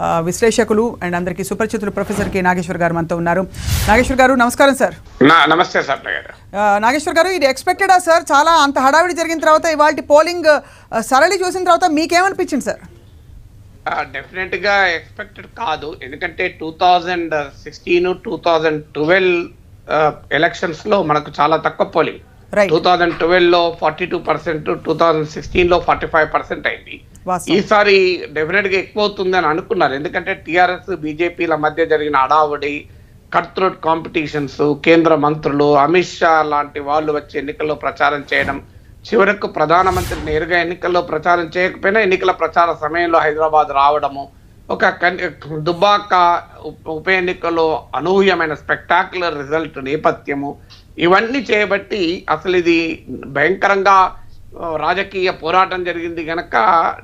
విశ్లేషకులు అండ్ అందరికీ సుపరిచితులు professor K Nageshwar గారు మనతో ఉన్నారు. నాగేశ్వర్ గారు నమస్కారం సార్. నమస్తే ఆ, నాగేశ్వర్ గారు ఇది ఎక్స్పెక్టెడా సార్? చాలా అంత హడావిడి జరిగిన తర్వాత ఇవాళ పోలింగ్ సరళి చూసిన తర్వాత మీకేమనిపించింది సార్? డెఫినెట్గా ఎక్స్పెక్టెడ్ కాదు. ఎందుకంటే two thousand sixteen two thousand twelve ఎలక్షన్స్లో మనకు చాలా తక్కువ polling. Two thousand ట్వెల్వ్లో forty two percent two thousand సిక్స్టీన్లో ఫార్టీ ఫైవ్ పర్సెంట్ అయింది. ఈసారి డెఫినెట్గా ఎక్కువ అవుతుంది అని అనుకున్నారు. ఎందుకంటే టిఆర్ఎస్ బీజేపీల మధ్య జరిగిన అడావుడి కట్ త్రోట్ కాంపిటీషన్స్ కేంద్ర మంత్రులు అమిత్ షా లాంటి వాళ్ళు వచ్చి ఎన్నికల్లో ప్రచారం చేయడం చివరకు ప్రధానమంత్రి నేరుగా ఎన్నికల్లో ప్రచారం చేయకపోయినా ఎన్నికల ప్రచార సమయంలో హైదరాబాద్ రావడము ఒక దుబాక ఉప- ఉప ఎన్నికల్లో అనూహ్యమైన స్పెక్టాక్యులర్ రిజల్ట్ నేపథ్యము ఇవన్నీ చేయబట్టి అసలు ఇది భయంకరంగా రాజకీయ పోరాటం జరిగింది గనక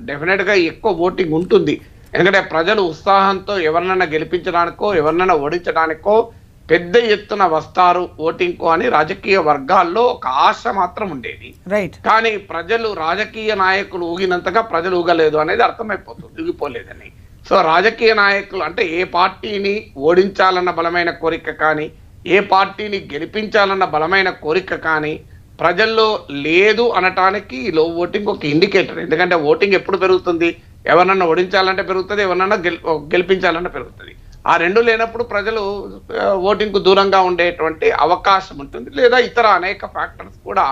డెఫినెట్గా ఎక్కువ ఓటింగ్ ఉంటుంది. ఎందుకంటే ప్రజలు ఉత్సాహంతో ఎవరినైనా గెలిపించడానికో ఎవరినైనా ఓడించడానికో పెద్ద ఎత్తున వస్తారు ఓటింగ్ అని రాజకీయ వర్గాల్లో ఒక ఆశ మాత్రం ఉండేది. రైట్ కానీ ప్రజలు రాజకీయ నాయకులు ఊగినంతగా ప్రజలు ఊగలేదు అనేది అర్థమైపోతుంది ఊగిపోలేదని. సో రాజకీయ నాయకులు అంటే ఏ పార్టీని ఓడించాలన్న బలమైన కోరిక కానీ ఏ పార్టీని గెలిపించాలన్న బలమైన కోరిక కానీ ప్రజల్లో లేదు అనటానికి లో ఓటింగ్ ఒక ఇండికేటర్ ఎందుకంటే ఓటింగ్ ఎప్పుడు పెరుగుతుంది? ఎవరన్నా ఓడించాలంటే పెరుగుతుంది ఎవరన్నా గెల్ గెలిపించాలంటే పెరుగుతుంది. ఆ రెండు లేనప్పుడు ప్రజలు ఓటింగ్కు ఓటింగ్కు దూరంగా ఉండేటువంటి అవకాశం ఉంటుంది లేదా ఇతర అనేక ఫ్యాక్టర్స్ కూడా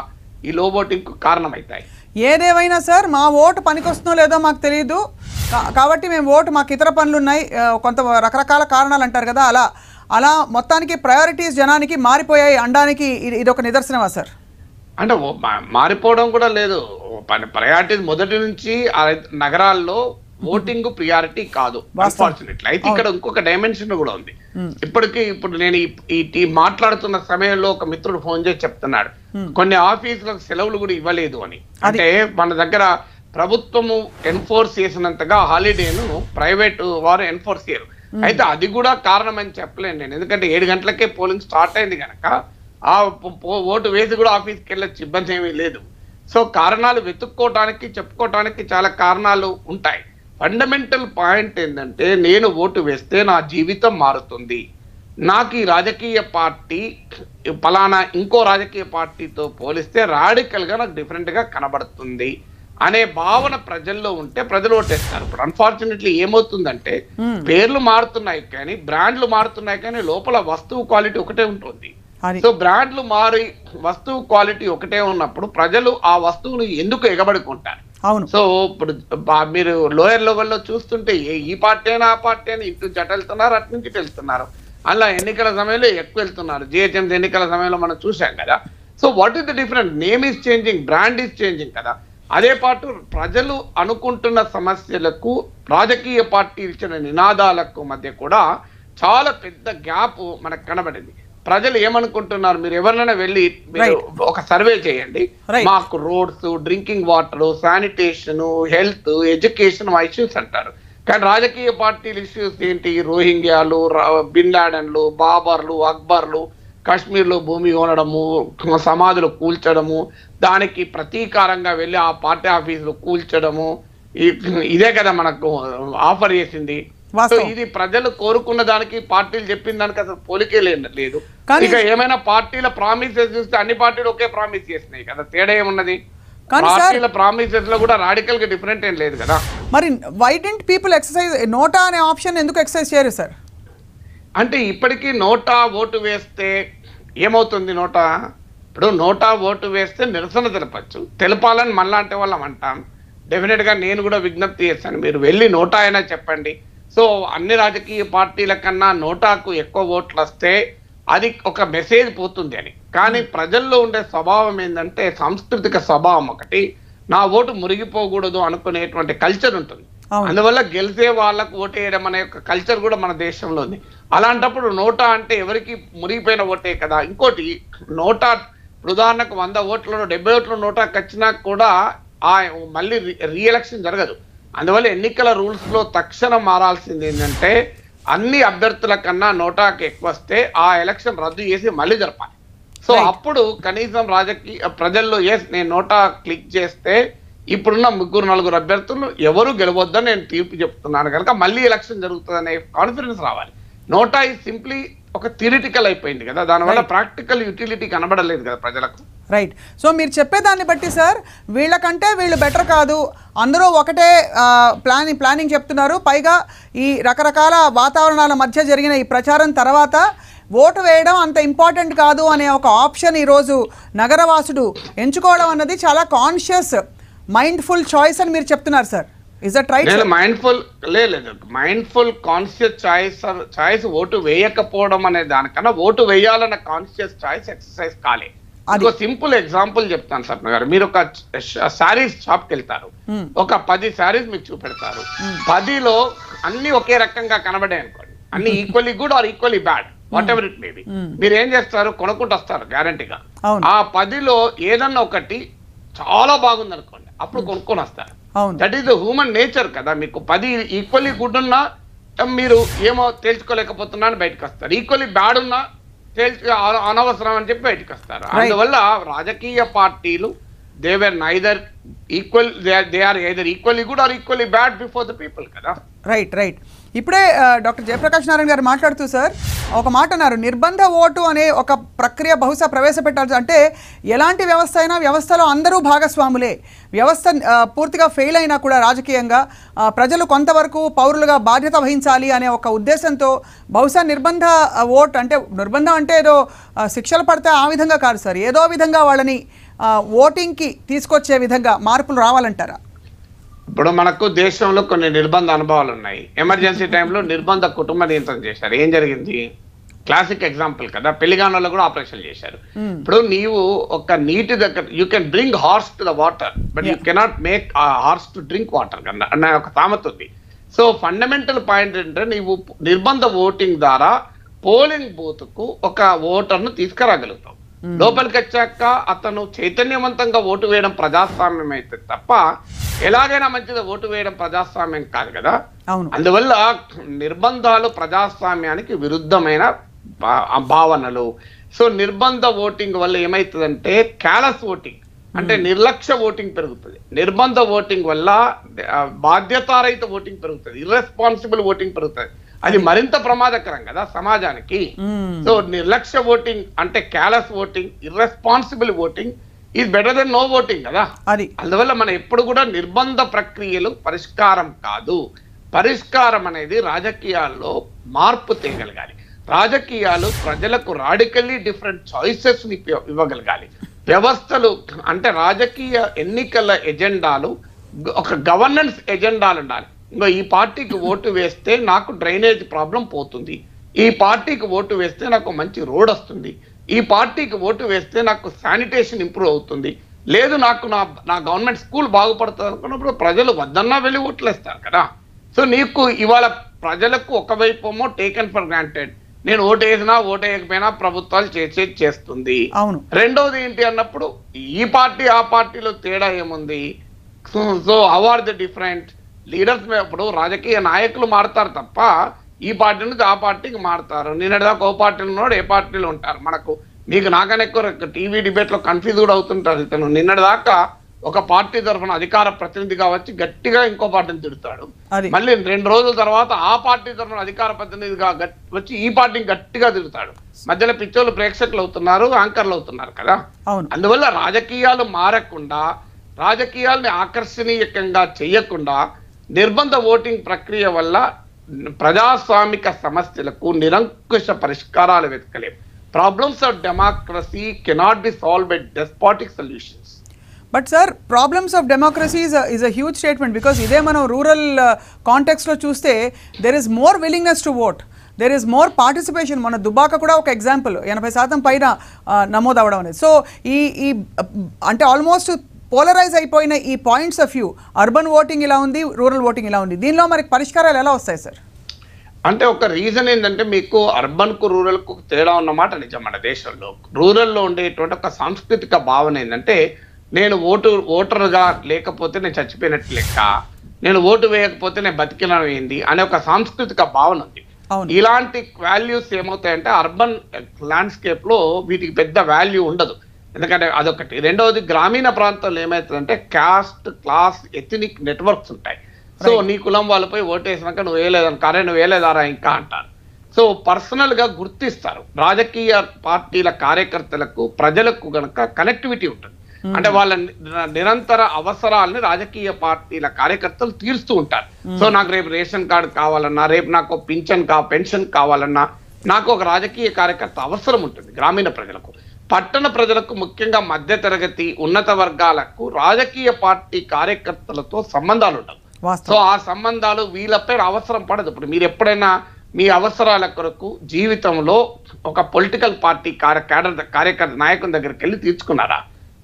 ఈ లో ఓటింగ్కు కారణమవుతాయి. ఏదేమైనా సార్ మా ఓటు పనికొస్తుందో లేదో మాకు తెలియదు కాబట్టి మేము ఓటు మాకు ఇతర పనులు ఉన్నాయి కొంత రకరకాల కారణాలు అంటారు కదా అలా అలా మొత్తానికి ప్రయారిటీస్ జనానికి మారిపోయాయి అనడానికి ఇది ఇది ఒక నిదర్శనమా సార్? అంటే మారిపోవడం కూడా లేదు. ప్రయారిటీ మొదటి నుంచి నగరాల్లో ఓటింగ్ ప్రియారిటీ కాదు. అన్ఫార్చునేట్లీ అయితే ఇక్కడ ఇంకొక డైమెన్షన్ కూడా ఉంది. ఇప్పటికీ ఇప్పుడు నేను ఈ- మాట్లాడుతున్న సమయంలో ఒక మిత్రుడు ఫోన్ చేసి చెప్తున్నాడు. కొన్ని ఆఫీసులకు సెలవులు కూడా ఇవ్వలేదు అని. అంటే మన దగ్గర ప్రభుత్వము ఎన్ఫోర్స్ చేసినంతగా హాలిడేను ప్రైవేట్ వారు ఎన్ఫోర్స్ చేయరు. అయితే అది కూడా కారణం అని చెప్పలేను నేను. ఎందుకంటే ఏడు గంటలకే పోలింగ్ స్టార్ట్ అయింది కనుక ఆ ఓటు వేసి కూడా ఆఫీస్కి వెళ్ళొచ్చు ఇబ్బంది ఏమీ లేదు. సో కారణాలు వెతుక్కోవటానికి చెప్పుకోవటానికి చాలా కారణాలు ఉంటాయి. ఫండమెంటల్ పాయింట్ ఏంటంటే నేను ఓటు వేస్తే నా జీవితం మారుతుంది. నాకు ఈ రాజకీయ పార్టీ పలానా ఇంకో రాజకీయ పార్టీతో పోలిస్తే రాడికల్గా నాకు డిఫరెంట్గా కనబడుతుంది అనే భావన ప్రజల్లో ఉంటే ప్రజలు ఓటేస్తారు. ఇప్పుడు అన్ఫార్చునేట్లీ ఏమవుతుందంటే పేర్లు మారుతున్నాయి కానీ బ్రాండ్లు మారుతున్నాయి కానీ లోపల వస్తువు క్వాలిటీ ఒకటే ఉంటుంది. సో బ్రాండ్లు మారి వస్తువు క్వాలిటీ ఒకటే ఉన్నప్పుడు ప్రజలు ఆ వస్తువును ఎందుకు ఎగబడుకుంటారు? అవును. సో ఇప్పుడు మీరు లోయర్ లెవెల్లో చూస్తుంటే ఏ- ఈ పార్టీ అయినా ఆ పార్టీ అయినా ఇటు జట వెళ్తున్నారు అటు నుంచి వెళ్తున్నారు అలా ఎన్నికల సమయంలో ఎక్కువ వెళ్తున్నారు. జిహెచ్ఎంసీ ఎన్నికల సమయంలో మనం చూసాం కదా. So what is the difference name is changing brand is changing కదా. అదే పాటు ప్రజలు అనుకుంటున్న సమస్యలకు రాజకీయ పార్టీ ఇచ్చిన నినాదాలకు మధ్య కూడా చాలా పెద్ద గ్యాప్ మనకు కనబడింది. ప్రజలు ఏమనుకుంటున్నారు? మీరు ఎవరినైనా వెళ్ళి ఒక సర్వే చేయండి. మాకు roads drinking water sanitation health education issues అంటారు. కానీ రాజకీయ పార్టీల ఇష్యూస్ ఏంటి? రోహింగ్యాలు రా- బిన్ లాడన్లు బాబర్లు అక్బర్లు కాశ్మీర్లో భూమి కొనడము సమాధులు కూల్చడము దానికి ప్రతీకారంగా వెళ్ళి ఆ పార్టీ ఆఫీసులు కూల్చడము ఇదే కదా మనకు ఆఫర్ చేసింది. ఇది ప్రజలు కోరుకున్న దానికి పార్టీలు చెప్పిన దానికి అసలు పోలికే లేదు. ఇక ఏమైనా పార్టీల ప్రామిసెస్ చూస్తే అన్ని పార్టీలు ఒకే ప్రామిస్ చేసినాయి కదా తేడా ఏమున్నది? పార్టీల ప్రామిసెస్లో కూడా రాడికల్గా డిఫరెంట్ ఏం లేదు కదా. మరి why don't people exercise NOTA అనే ఆప్షన్ ఎందుకు ఎక్సర్సైజ్ చేయరు సార్? అంటే ఇప్పటికీ నోటా ఓటు వేస్తే ఏమవుతుంది నోటా? ఇప్పుడు నోటా ఓటు వేస్తే నిరసన తెలపచ్చు. తెలపాలని మళ్ళాంటి వాళ్ళం అంటాం. డెఫినెట్గా నేను కూడా విజ్ఞప్తి చేస్తాను. మీరు వెళ్ళి నోటా అయినా చెప్పండి. సో అన్ని రాజకీయ పార్టీల కన్నా నోటాకు ఎక్కువ ఓట్లు వస్తే అది ఒక మెసేజ్ పోతుంది అని. కానీ ప్రజల్లో ఉండే స్వభావం ఏంటంటే సాంస్కృతిక స్వభావం ఒకటి. నా ఓటు మురిగిపోకూడదు అనుకునేటువంటి కల్చర్ ఉంటుంది. అందువల్ల గెలిచే వాళ్ళకు ఓటేయడం అనే ఒక కల్చర్ కూడా మన దేశంలో ఉంది. అలాంటప్పుడు నోటా అంటే ఎవరికి మురిగిపోయిన ఓటే కదా. ఇంకోటి నోటా ఉదాహరణకు వంద ఓట్లలో డెబ్బై ఓట్ల నోటాకు వచ్చినా కూడా ఆ మళ్ళీ రీఎలక్షన్ జరగదు. అందువల్ల ఎన్నికల రూల్స్లో తక్షణం మారాల్సింది ఏంటంటే అన్ని అభ్యర్థుల కన్నా నోటాకు ఎక్కువ వస్తే ఆ ఎలక్షన్ రద్దు చేసి మళ్ళీ జరపాలి. సో. అప్పుడు కనీసం రాజకీయ ప్రజల్లో ఎస్ నేను నోటా క్లిక్ చేస్తే ఇప్పుడున్న ముగ్గురు నలుగురు అభ్యర్థులు ఎవరు గెలవద్దని నేను తీర్పు చెప్తున్నాను కనుక మళ్ళీ ఎలక్షన్ జరుగుతుందనే కాన్ఫిడెన్స్ రావాలి. నోటా ఈ సింప్లీ ఒక థిరిటికల్ అయిపోయింది కదా. దానివల్ల ప్రాక్టికల్ యూటిలిటీ కనబడలేదు కదా ప్రజలకు. రైట్ సో మీరు చెప్పేదాన్ని బట్టి సార్ వీళ్ళకంటే వీళ్ళు బెటర్ కాదు. అందరూ ఒకటే ప్లానింగ్ ప్లానింగ్ చెప్తున్నారు. పైగా ఈ రకరకాల వాతావరణాల మధ్య జరిగిన ఈ ప్రచారం తర్వాత ఓటు వేయడం అంత ఇంపార్టెంట్ కాదు అనే ఒక ఆప్షన్ ఈరోజు నగరవాసుడు ఎంచుకోవడం అన్నది చాలా కాన్షియస్ మైండ్ఫుల్ చాయిస్ అని మీరు చెప్తున్నారు sir is that right mindful లేదు mindful conscious choice choice vote వేయకపోవడం అనే దానికన్నా ఓటు వేయాలన్న కాన్షియస్ చాయిస్ ఎక్సర్సైజ్ కాలే. ఒక సింపుల్ ఎగ్జాంపుల్ చెప్తాను సప్న గారు. మీరు ఒక శారీస్ షాప్కి వెళ్తారు ఒక పది శారీస్ మీకు చూపెడతారు. పదిలో అన్ని ఒకే రకంగా కనబడే అనుకోండి. అన్ని equally good or equally bad whatever it maybe మీరు ఏం చేస్తారు? కొనుక్కుంటూ వస్తారు గ్యారంటీగా. ఆ పదిలో ఏదన్నా ఒకటి చాలా బాగుంది అనుకోండి. అప్పుడు కొనుక్కొని వస్తారు. That is the human nature కదా. మీకు పది ఈక్వల్లీ గుడ్ ఉన్నా మీరు ఏమో తేల్చుకోలేకపోతున్నా అని బయటకు వస్తారు. ఈక్వల్లీ బ్యాడ్ ఉన్నా అనవసరం అని చెప్పి బయటకు వస్తారు. అందువల్ల రాజకీయ పార్టీలు they were neither equal they are either equally good or equally bad before the people కదా. రైట్ రైట్ ఇప్పుడే డాక్టర్ జయప్రకాష్ నారాయణ గారు మాట్లాడుతూ సార్ ఒక మాట అన్నారు. నిర్బంధ ఓటు అనే ఒక ప్రక్రియ బహుశా ప్రవేశపెట్టాల్సి అంటే ఎలాంటి వ్యవస్థ అయినా వ్యవస్థలో అందరూ భాగస్వాములే. వ్యవస్థ పూర్తిగా ఫెయిల్ అయినా కూడా రాజకీయంగా ప్రజలు కొంతవరకు పౌరులుగా బాధ్యత వహించాలి అనే ఒక ఉద్దేశంతో బహుశా నిర్బంధ ఓట్ అంటే నిర్బంధం అంటే ఏదో శిక్షలు పడితే ఆ విధంగా కాదు సార్. ఏదో విధంగా వాళ్ళని ఓటింగ్కి తీసుకొచ్చే విధంగా మార్పులు రావాలంటారా? ఇప్పుడు మనకు దేశంలో కొన్ని నిర్బంధ అనుభవాలు ఉన్నాయి. ఎమర్జెన్సీ టైంలో నిర్బంధ కుటుంబ నియంత్రణ చేశారు. ఏం జరిగింది? క్లాసిక్ ఎగ్జాంపుల్ కదా. పెళ్ళిగానంలో కూడా ఆపరేషన్ చేశారు. ఇప్పుడు నీవు ఒక నీటి దగ్గర you can bring horse to the water but you cannot make horse to drink water కన్నా అన్న ఒక సామెత ఉంది. సో ఫండమెంటల్ పాయింట్ ఏంటంటే నీవు నిర్బంధ ఓటింగ్ ద్వారా పోలింగ్ బూత్కు ఒక ఓటర్ను తీసుకురాగలుగుతావు. లోపలికి వచ్చాక అతను చైతన్యవంతంగా ఓటు వేయడం ప్రజాస్వామ్యం అయితే తప్ప ఎలాగైనా మంచిది ఓటు వేయడం ప్రజాస్వామ్యం కాదు కదా. అందువల్ల నిర్బంధాలు ప్రజాస్వామ్యానికి విరుద్ధమైన భావనలు. సో నిర్బంధ ఓటింగ్ వల్ల ఏమవుతుందంటే క్యాలస్ ఓటింగ్ అంటే నిర్లక్ష్య ఓటింగ్ పెరుగుతుంది. నిర్బంధ ఓటింగ్ వల్ల బాధ్యతారహిత ఓటింగ్ పెరుగుతుంది. ఇర్రెస్పాన్సిబుల్ ఓటింగ్ పెరుగుతుంది. అది మరింత ప్రమాదకరం కదా సమాజానికి. సో నిర్లక్ష్య ఓటింగ్ అంటే callous voting irresponsible voting is better than no voting కదా? అది. అందువల్ల మనం ఎప్పుడు కూడా నిర్బంధ ప్రక్రియలు పరిష్కారం కాదు. పరిష్కారం అనేది రాజకీయాల్లో మార్పు తేగలగాలి. రాజకీయాలు ప్రజలకు రాడికల్లీ డిఫరెంట్ చాయిసెస్ ఇవ్వగలగాలి. వ్యవస్థలు అంటే రాజకీయ ఎన్నికల ఎజెండాలు ఒక గవర్నెన్స్ ఎజెండాలు ఉండాలి. ఇంకో ఈ పార్టీకి ఓటు వేస్తే నాకు డ్రైనేజ్ ప్రాబ్లం పోతుంది. ఈ పార్టీకి ఓటు వేస్తే నాకు మంచి రోడ్ వస్తుంది. ఈ పార్టీకి ఓటు వేస్తే నాకు శానిటేషన్ ఇంప్రూవ్ అవుతుంది. లేదు నాకు నా నా గవర్నమెంట్ స్కూల్ బాగుపడుతుంది అనుకున్నప్పుడు ప్రజలు వద్దన్నా వెళ్ళి ఓట్లు వేస్తారు కదా. సో నీకు ఇవాళ ప్రజలకు ఒకవైపు టేకెన్ ఫర్ గ్రాంటెడ్ నేను ఓటు వేసినా ఓటు వేయకపోయినా ప్రభుత్వాలు చేసేది చేస్తుంది. అవును. రెండవది ఏంటి అన్నప్పుడు ఈ పార్టీ ఆ పార్టీలో తేడా ఏముంది? So how are the different leaders ఇప్పుడు రాజకీయ నాయకులు మారుతారు తప్ప ఈ పార్టీ నుంచి ఆ పార్టీకి మారుతారు. నిన్నటిదాకా ఓ పార్టీలో ఉన్నాడు ఏ పార్టీలో ఉంటారు మనకు? మీకు నాకన్నా ఎక్కువ టీవీ డిబేట్లో కన్ఫ్యూజ్ కూడా అవుతుంటారు ఇతను. నిన్నటిదాకా ఒక పార్టీ తరఫున అధికార ప్రతినిధిగా వచ్చి గట్టిగా ఇంకో పార్టీని తిడతాడు. మళ్ళీ రెండు రోజుల తర్వాత ఆ పార్టీ తరఫున అధికార ప్రతినిధిగా వచ్చి ఈ పార్టీని గట్టిగా తిరుగుతాడు మధ్యలో పిచ్చోళ్ళు ప్రేక్షకులు అవుతున్నారు యాంకర్లు అవుతున్నారు కదా. అందువల్ల రాజకీయాలు మారకుండా రాజకీయాల్ని ఆకర్షణీయకంగా చేయకుండా నిర్బంధ ఓటింగ్ ప్రక్రియ వల్ల ప్రజాస్వామిక సమస్యలకు నిరంకుశ పరిష్కారాలు వెతకలేం. Problems of democracy cannot be solve by despotic solutions but sir problems of democracy is is a huge statement because ఇదే మనం రూరల్ కాంటెక్స్లో uh, చూస్తే there is more willingness to vote there is more participation మన దుబాక కూడా ఒక example ఎనభై శాతం పైన uh, నమోదు అవడం అనేది. సో ఈ ఈ అంటే ఆల్మోస్ట్ పోలరైజ్ అయిపోయిన ఈ points of view urban voting ఇలా ఉంది రూరల్ ఓటింగ్ ఇలా ఉంది. దీనిలో మనకి పరిష్కారాలు ఎలా వస్తాయి సార్ అంటే ఒక రీజన్ ఏంటంటే మీకు అర్బన్కు రూరల్కు తేడా ఉన్నమాట నిజం మన దేశంలో. రూరల్లో ఉండేటువంటి ఒక సాంస్కృతిక భావన ఏంటంటే నేను ఓటు ఓటర్గా లేకపోతే నేను చచ్చిపోయినట్టు లెక్క నేను ఓటు వేయకపోతే నేను బతికిన ఏంది అనే ఒక సాంస్కృతిక భావన ఉంది. ఇలాంటి వాల్యూస్ ఏమవుతాయంటే అర్బన్ ల్యాండ్స్కేప్లో వీటికి పెద్ద వాల్యూ ఉండదు. ఎందుకంటే అదొకటి. రెండవది గ్రామీణ ప్రాంతాల్లో ఏమవుతుందంటే కాస్ట్ క్లాస్ ఎథనిక్ నెట్వర్క్స్ ఉంటాయి. సో నీ కులం వాళ్ళపై ఓటేసినాక నువ్వు వేయలేదని కరే నువ్వు వేయలేదారా ఇంకా అంటారు. సో పర్సనల్గా గుర్తిస్తారు. రాజకీయ పార్టీల కార్యకర్తలకు ప్రజలకు గనక కనెక్టివిటీ ఉంటుంది. అంటే వాళ్ళ నిరంతర అవసరాలని రాజకీయ పార్టీల కార్యకర్తలు తీరుస్తూ ఉంటారు. సో నాకు రేపు రేషన్ కార్డు కావాలన్నా రేపు నాకు పింఛన్ కా పెన్షన్ కావాలన్నా నాకు ఒక రాజకీయ కార్యకర్త అవసరం ఉంటుంది గ్రామీణ ప్రజలకు. పట్టణ ప్రజలకు ముఖ్యంగా మధ్య తరగతి ఉన్నత వర్గాలకు రాజకీయ పార్టీ కార్యకర్తలతో సంబంధాలు ఉండవు. సో ఆ సంబంధాలు వీళ్ళపై అవసరం పడదు. ఇప్పుడు మీరు ఎప్పుడైనా మీ అవసరాల కొరకు జీవితంలో ఒక పొలిటికల్ పార్టీ కార్య క్యాడర్ కార్యకర్త నాయకుని దగ్గరికి వెళ్ళి తీర్చుకున్నారా?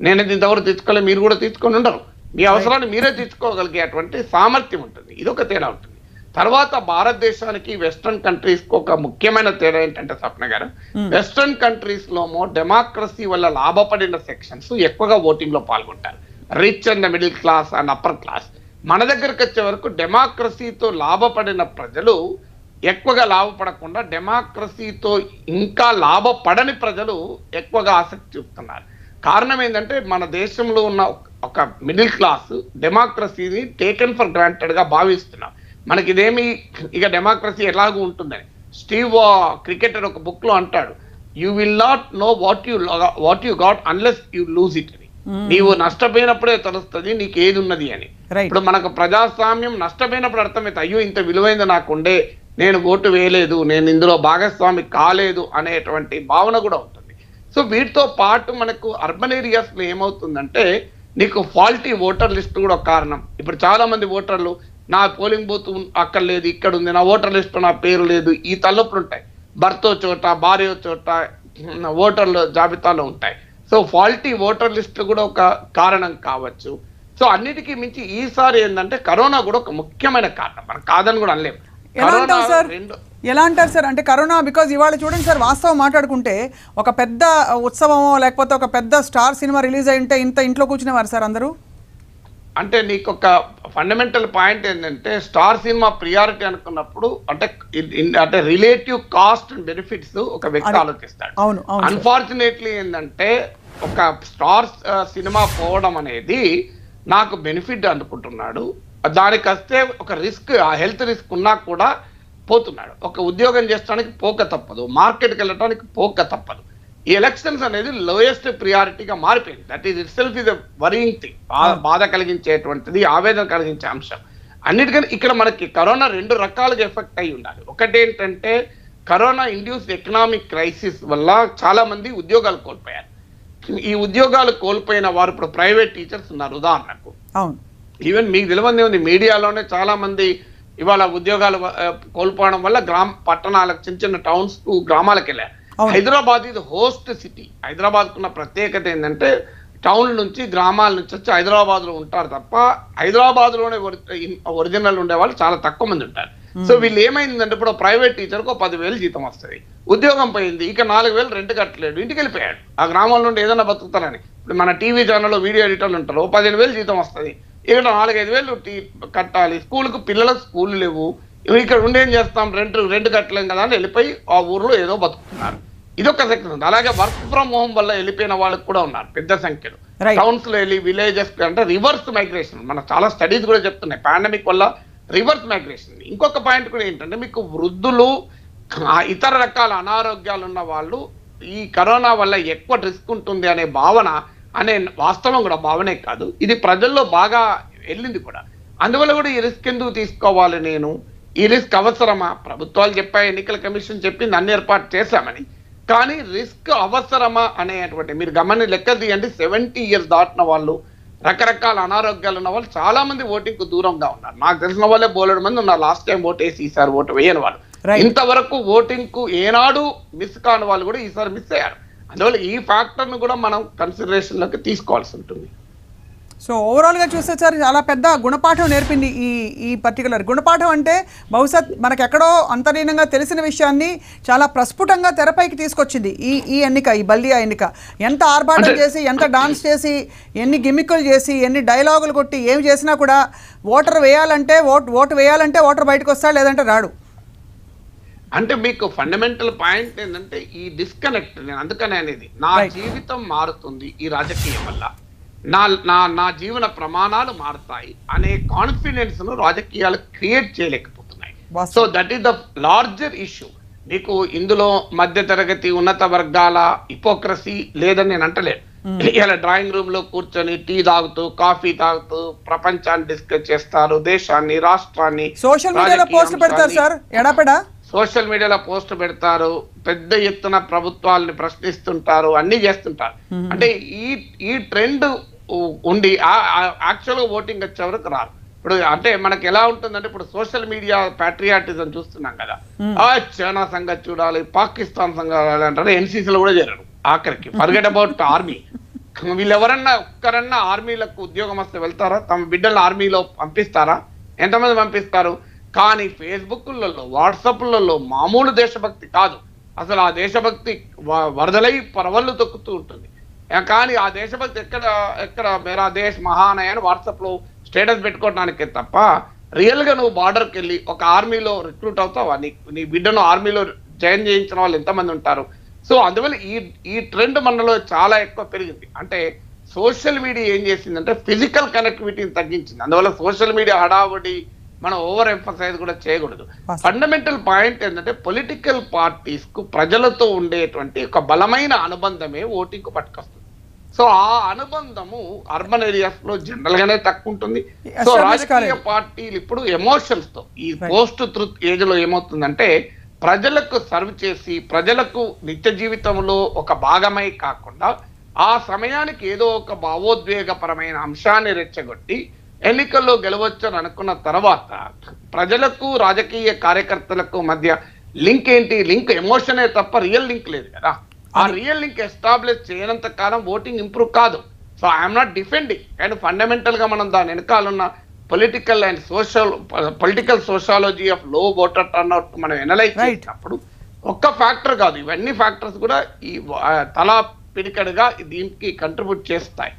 నేను ఇంతవరకు తీర్చుకోలే మీరు కూడా తీర్చుకొని ఉండరు. మీ అవసరాన్ని మీరే తీర్చుకోగలిగేటువంటి సామర్థ్యం ఉంటుంది. ఇది ఒక తేడా ఉంటుంది. తర్వాత భారతదేశానికి వెస్ట్రన్ కంట్రీస్కు ఒక ముఖ్యమైన తేడా ఏంటంటే స్వప్న గారు వెస్ట్రన్ కంట్రీస్ లోమో డెమోక్రసీ వల్ల లాభపడిన సెక్షన్స్ ఎక్కువగా ఓటింగ్లో పాల్గొంటారు. Rich and middle class and upper class మన దగ్గరకు వచ్చే వరకు డెమోక్రసీతో లాభపడిన ప్రజలు ఎక్కువగా లాభపడకుండా డెమోక్రసీతో ఇంకా లాభపడని ప్రజలు ఎక్కువగా ఆసక్తి చూపుతున్నారు. కారణం ఏంటంటే మన దేశంలో ఉన్న ఒక మిడిల్ క్లాస్ డెమోక్రసీని టేకెన్ ఫర్ గ్రాంటెడ్గా భావిస్తున్నారు. భావిస్తున్నాం మనకి ఇదేమి ఇక డెమోక్రసీ ఎలాగూ ఉంటుందని. స్టీవ్ క్రికెటర్ ఒక బుక్లో అంటాడు you will not know what you what you got unless you lose it అని. నీవు నష్టపోయినప్పుడే తెలుస్తుంది నీకు ఏది ఉన్నది అని. ఇప్పుడు మనకు ప్రజాస్వామ్యం నష్టపోయినప్పుడు అర్థమైతే అయ్యో ఇంత విలువైంది నాకుండే నేను ఓటు వేయలేదు నేను ఇందులో భాగస్వామి కాలేదు అనేటువంటి భావన కూడా ఉంటుంది. సో వీటితో పాటు మనకు అర్బన్ ఏరియాస్లో ఏమవుతుందంటే నీకు ఫాల్టీ ఓటర్ లిస్ట్ కూడా ఒక కారణం. ఇప్పుడు చాలా మంది ఓటర్లు నా పోలింగ్ బూత్ అక్కడ లేదు ఇక్కడ ఉంది నా ఓటర్ లిస్ట్ నా పేరు లేదు ఈ తలపులు ఉంటాయి భర్త చోట భార్య చోట ఓటర్ల జాబితాలో ఉంటాయి. సో ఫాల్టీ ఓటర్ లిస్ట్ కూడా ఒక కారణం కావచ్చు. సో అన్నిటికీ మించి ఈసారి ఏంటంటే కరోనా కూడా ఒక ముఖ్యమైన కారణం. మనం కాదని కూడా అనలేము సార్? రెండు ఎలా అంటారు సార్? అంటే కరోనా బికాజ్ ఇవాళ చూడండి సార్ వాస్తవం మాట్లాడుకుంటే ఒక పెద్ద ఉత్సవమో లేకపోతే ఒక పెద్ద స్టార్ సినిమా రిలీజ్ అయింటే ఇంత ఇంట్లో కూర్చునేవారు సార్ అందరూ? అంటే నీకు ఒక ఫండమెంటల్ పాయింట్ ఏంటంటే స్టార్ సినిమా ప్రియారిటీ అనుకున్నప్పుడు అంటే అంటే రిలేటివ్ కాస్ట్ అండ్ బెనిఫిట్స్ ఒక వ్యక్తి ఆలోచిస్తాడు. అన్ఫార్చునేట్లీ ఏంటంటే ఒక స్టార్ సినిమా పోవడం అనేది నాకు బెనిఫిట్ అనుకుంటున్నాడు దానికి వస్తే ఒక రిస్క్ ఆ హెల్త్ రిస్క్ ఉన్నా కూడా పోతున్నాడు. ఒక ఉద్యోగం చేసడానికి పోక తప్పదు. మార్కెట్కి వెళ్ళడానికి పోక తప్పదు. ఈ ఎలక్షన్స్ అనేది లోయెస్ట్ ప్రియారిటీగా మారిపోయింది. That is itself is worrying thing బాధ కలిగించేటువంటిది ఆవేదన కలిగించే అంశం. అన్నిటికన్నా ఇక్కడ మనకి కరోనా రెండు రకాలుగా ఎఫెక్ట్ అయి ఉండాలి. ఒకటి ఏంటంటే కరోనా ఇండ్యూస్ ఎకనామిక్ క్రైసిస్ వల్ల చాలా మంది ఉద్యోగాలు కోల్పోయారు. ఈ ఉద్యోగాలు కోల్పోయిన వారు ఇప్పుడు ప్రైవేట్ టీచర్స్ ఉన్నారు ఉదాహరణకు. ఈవెన్ మీకు తెలియదు ఉంది మీడియాలోనే చాలా మంది ఇవాళ ఉద్యోగాలు కోల్పోవడం వల్ల గ్రామ పట్టణాలకు చిన్న చిన్న టౌన్స్కు గ్రామాలకు వెళ్ళారు. హైదరాబాద్ ఇది హోస్ట్ సిటీ. హైదరాబాద్ కున్న ప్రత్యేకత ఏంటంటే టౌన్ నుంచి గ్రామాల నుంచి వచ్చి హైదరాబాద్లో ఉంటారు తప్ప హైదరాబాద్లోనే ఒరిజినల్ ఉండే వాళ్ళు చాలా తక్కువ మంది ఉంటారు. సో వీళ్ళు ఏమైందంటే ఇప్పుడు ప్రైవేట్ టీచర్కి పదివేలు జీతం వస్తుంది. ఉద్యోగం పోయింది ఇక నాలుగు వేలు రెంట్ కట్టలేడు ఇంటికి వెళ్ళిపోయాడు. ఆ గ్రామం నుండి ఏదైనా బతుకుతారని. ఇప్పుడు మన టీవీ ఛానల్లో వీడియో ఎడిటర్లు ఉంటారు పదిహేను వేలు జీతం వస్తుంది. ఇక్కడ నాలుగైదు వేలు టీ- కట్టాలి. స్కూల్కు పిల్లలకు స్కూల్ లేవు. ఇక్కడ ఉండి చేస్తాం? రెంట్ రెంట్ కట్టలేం కదా అని వెళ్ళిపోయి ఆ ఊర్లో ఏదో బతుకుతున్నారు. ఇదొక సెక్షన్ ఉంది. అలాగే వర్క్ ఫ్రమ్ హోమ్ వల్ల వెళ్ళిపోయిన వాళ్ళకి కూడా ఉన్నారు పెద్ద సంఖ్యలో. టౌన్స్లో వెళ్ళి విలేజెస్ అంటే రివర్స్ మైగ్రేషన్ మన చాలా స్టడీస్ కూడా చెప్తున్నాయి. పాండమిక్ వల్ల రివర్స్ మైగ్రేషన్ ఇంకొక పాయింట్ కూడా ఏంటంటే మీకు వృద్ధులు ఇతర రకాల అనారోగ్యాలు ఉన్న వాళ్ళు ఈ కరోనా వల్ల ఎక్కువ రిస్క్ ఉంటుంది అనే భావన అనే వాస్తవం కూడా భావనే కాదు. ఇది ప్రజల్లో బాగా వెళ్ళింది కూడా. అందువల్ల కూడా ఈ రిస్క్ ఎందుకు తీసుకోవాలి నేను? ఈ రిస్క్ అవసరమా? ప్రభుత్వాలు చెప్పాయి ఎన్నికల కమిషన్ చెప్పింది అన్ని ఏర్పాటు చేశామని. కానీ రిస్క్ అవసరమా అనేటువంటి మీరు గమని లెక్క తీయండి. సెవెంటీ ఇయర్స్ దాటిన వాళ్ళు రకరకాల అనారోగ్యాలు ఉన్న వాళ్ళు చాలా మంది ఓటింగ్కు దూరంగా ఉన్నారు. నాకు తెలిసిన వాళ్ళే బోలెడు మంది ఉన్నారు. లాస్ట్ టైం ఓట్ వేసి ఈసారి ఓటు వేయని వాళ్ళు. ఇంతవరకు ఓటింగ్కు ఏనాడు మిస్ కాని వాళ్ళు కూడా ఈసారి మిస్ అయ్యారు. అందువల్ల ఈ ఫ్యాక్టర్ను కూడా మనం కన్సిడరేషన్లోకి తీసుకోవాల్సి ఉంటుంది. సో ఓవరాల్గా చూస్తే సార్ చాలా పెద్ద గుణపాఠం నేర్పింది ఈ ఈ పర్టికులర్ గుణపాఠం అంటే బహుశా మనకెక్కడో అంతర్లీనంగా తెలిసిన విషయాన్ని చాలా ప్రస్ఫుటంగా తెరపైకి తీసుకొచ్చింది ఈ ఈ ఎన్నిక ఈ బల్దియా ఎన్నిక. ఎంత ఆర్భాటం చేసి ఎంత డాన్స్ చేసి ఎన్ని గిమ్మిక్కులు చేసి ఎన్ని డైలాగులు కొట్టి ఏమి చేసినా కూడా ఓటర్ వేయాలంటే ఓటు ఓటు వేయాలంటే ఓటర్ బయటకు వస్తాడు లేదంటే రాడు. అంటే మీకు ఫండమెంటల్ పాయింట్ ఏంటంటే ఈ డిస్కనెక్ట్ నేను అందుకనే అనేది. నా. జీవితం మారుతుంది ఈ రాజకీయం వల్ల. నా నా నా జీవన ప్రమాణాలు మారుతాయి అనే కాన్ఫిడెన్స్ను రాజకీయాలు create చేయలేకపోతున్నాయి. So that is the larger issue మీకు ఇందులో మధ్య తరగతి ఉన్నత వర్గాల హిపోక్రసీ లేదని నేను అంటలేదు ఇలా డ్రాయింగ్ రూమ్లో కూర్చొని టీ తాగుతూ కాఫీ తాగుతూ ప్రపంచాన్ని డిస్కస్ చేస్తారు దేశాన్ని రాష్ట్రాన్ని సోషల్ మీడియాలో పోస్ట్ పెడతారు సార్. ఎడాపెడా? సోషల్ మీడియాలో పోస్ట్ పెడతారు పెద్ద ఎత్తున ప్రభుత్వాలని ప్రశ్నిస్తుంటారు అన్ని చేస్తుంటారు. అంటే ఈ ఈ ట్రెండ్ ఉండి యాక్చువల్గా ఓటింగ్ వచ్చే వరకు రారు ఇప్పుడు అంటే మనకి ఎలా ఉంటుందంటే ఇప్పుడు సోషల్ మీడియా ప్యాట్రియాటిజం చూస్తున్నాం కదా. ఆ చైనా సంగతి చూడాలి పాకిస్తాన్ సంగతి చూడాలి అంటారు. ఎన్సీసీలో కూడా చేరారు ఆఖరికి. ఫర్గెట్ అబౌట్ ఆర్మీ వీళ్ళు ఎవరన్నా ఒక్కరన్నా ఆర్మీలకు ఉద్యోగం వస్తే వెళ్తారా? తమ బిడ్డలను ఆర్మీలో పంపిస్తారా? ఎంతమంది పంపిస్తారు? కానీ ఫేస్బుక్లలో వాట్సాప్లలో మామూలు దేశభక్తి కాదు. అసలు ఆ దేశభక్తి వరదలై పరవళ్ళు తొక్కుతూ ఉంటుంది. కానీ ఆ దేశభక్తి ఎక్కడ ఎక్కడ మేరా దేశ్ మహానయ అని వాట్సాప్లో స్టేటస్ పెట్టుకోవడానికి తప్ప రియల్గా నువ్వు బార్డర్కి వెళ్ళి ఒక ఆర్మీలో రిక్రూట్ అవుతావా? నీ నీ బిడ్డను ఆర్మీలో జాయిన్ చేయించిన వాళ్ళు ఎంతమంది ఉంటారు? సో అందువల్ల ఈ ఈ ట్రెండ్ మనలో చాలా ఎక్కువ పెరిగింది. అంటే సోషల్ మీడియా ఏం చేసిందంటే ఫిజికల్ కనెక్టివిటీని తగ్గించింది. అందువల్ల సోషల్ మీడియా హడావుడి మనం ఓవర్ ఎంఫసైజ్ కూడా చేయకూడదు. ఫండమెంటల్ పాయింట్ ఏంటంటే పొలిటికల్ పార్టీస్కు ప్రజలతో ఉండేటువంటి ఒక బలమైన అనుబంధమే ఓటింగ్కు పట్టుకొస్తుంది. సో ఆ అనుబంధము అర్బన్ ఏరియాస్లో జనరల్ గానే తక్కువ ఉంటుంది సో రాజకీయ. పార్టీలు ఇప్పుడు ఎమోషన్స్తో ఈ. పోస్ట్ ట్రుత్ ఏజ్లో ఏమవుతుందంటే ప్రజలకు సర్వ్ చేసి ప్రజలకు నిత్య జీవితంలో ఒక భాగమై కాకుండా ఆ సమయానికి ఏదో ఒక భావోద్వేగపరమైన అంశాన్ని రెచ్చగొట్టి ఎన్నికల్లో గెలవచ్చు అని అనుకున్న తర్వాత ప్రజలకు రాజకీయ కార్యకర్తలకు మధ్య లింక్ ఏంటి లింక్ ఎమోషనే తప్ప రియల్ లింక్ లేదు కదా ఆ రియల్ లింక్ ఎస్టాబ్లిష్ చేయనంత కాలం ఓటింగ్ ఇంప్రూవ్ కాదు. సో ఐఎమ్ నాట్ డిఫెండింగ్ కానీ ఫండమెంటల్గా మనం దాని వెనకాలన్న political and social political sociology ఆఫ్లో ఓటర్ టర్న్అవుట్ మనం ఎనలైజ్. చేసినప్పుడు ఒక్క ఫ్యాక్టర్ కాదు. ఇవన్నీ ఫ్యాక్టర్స్ కూడా ఈ తలా పిడికడుగా దీనికి కంట్రిబ్యూట్ చేస్తాయి.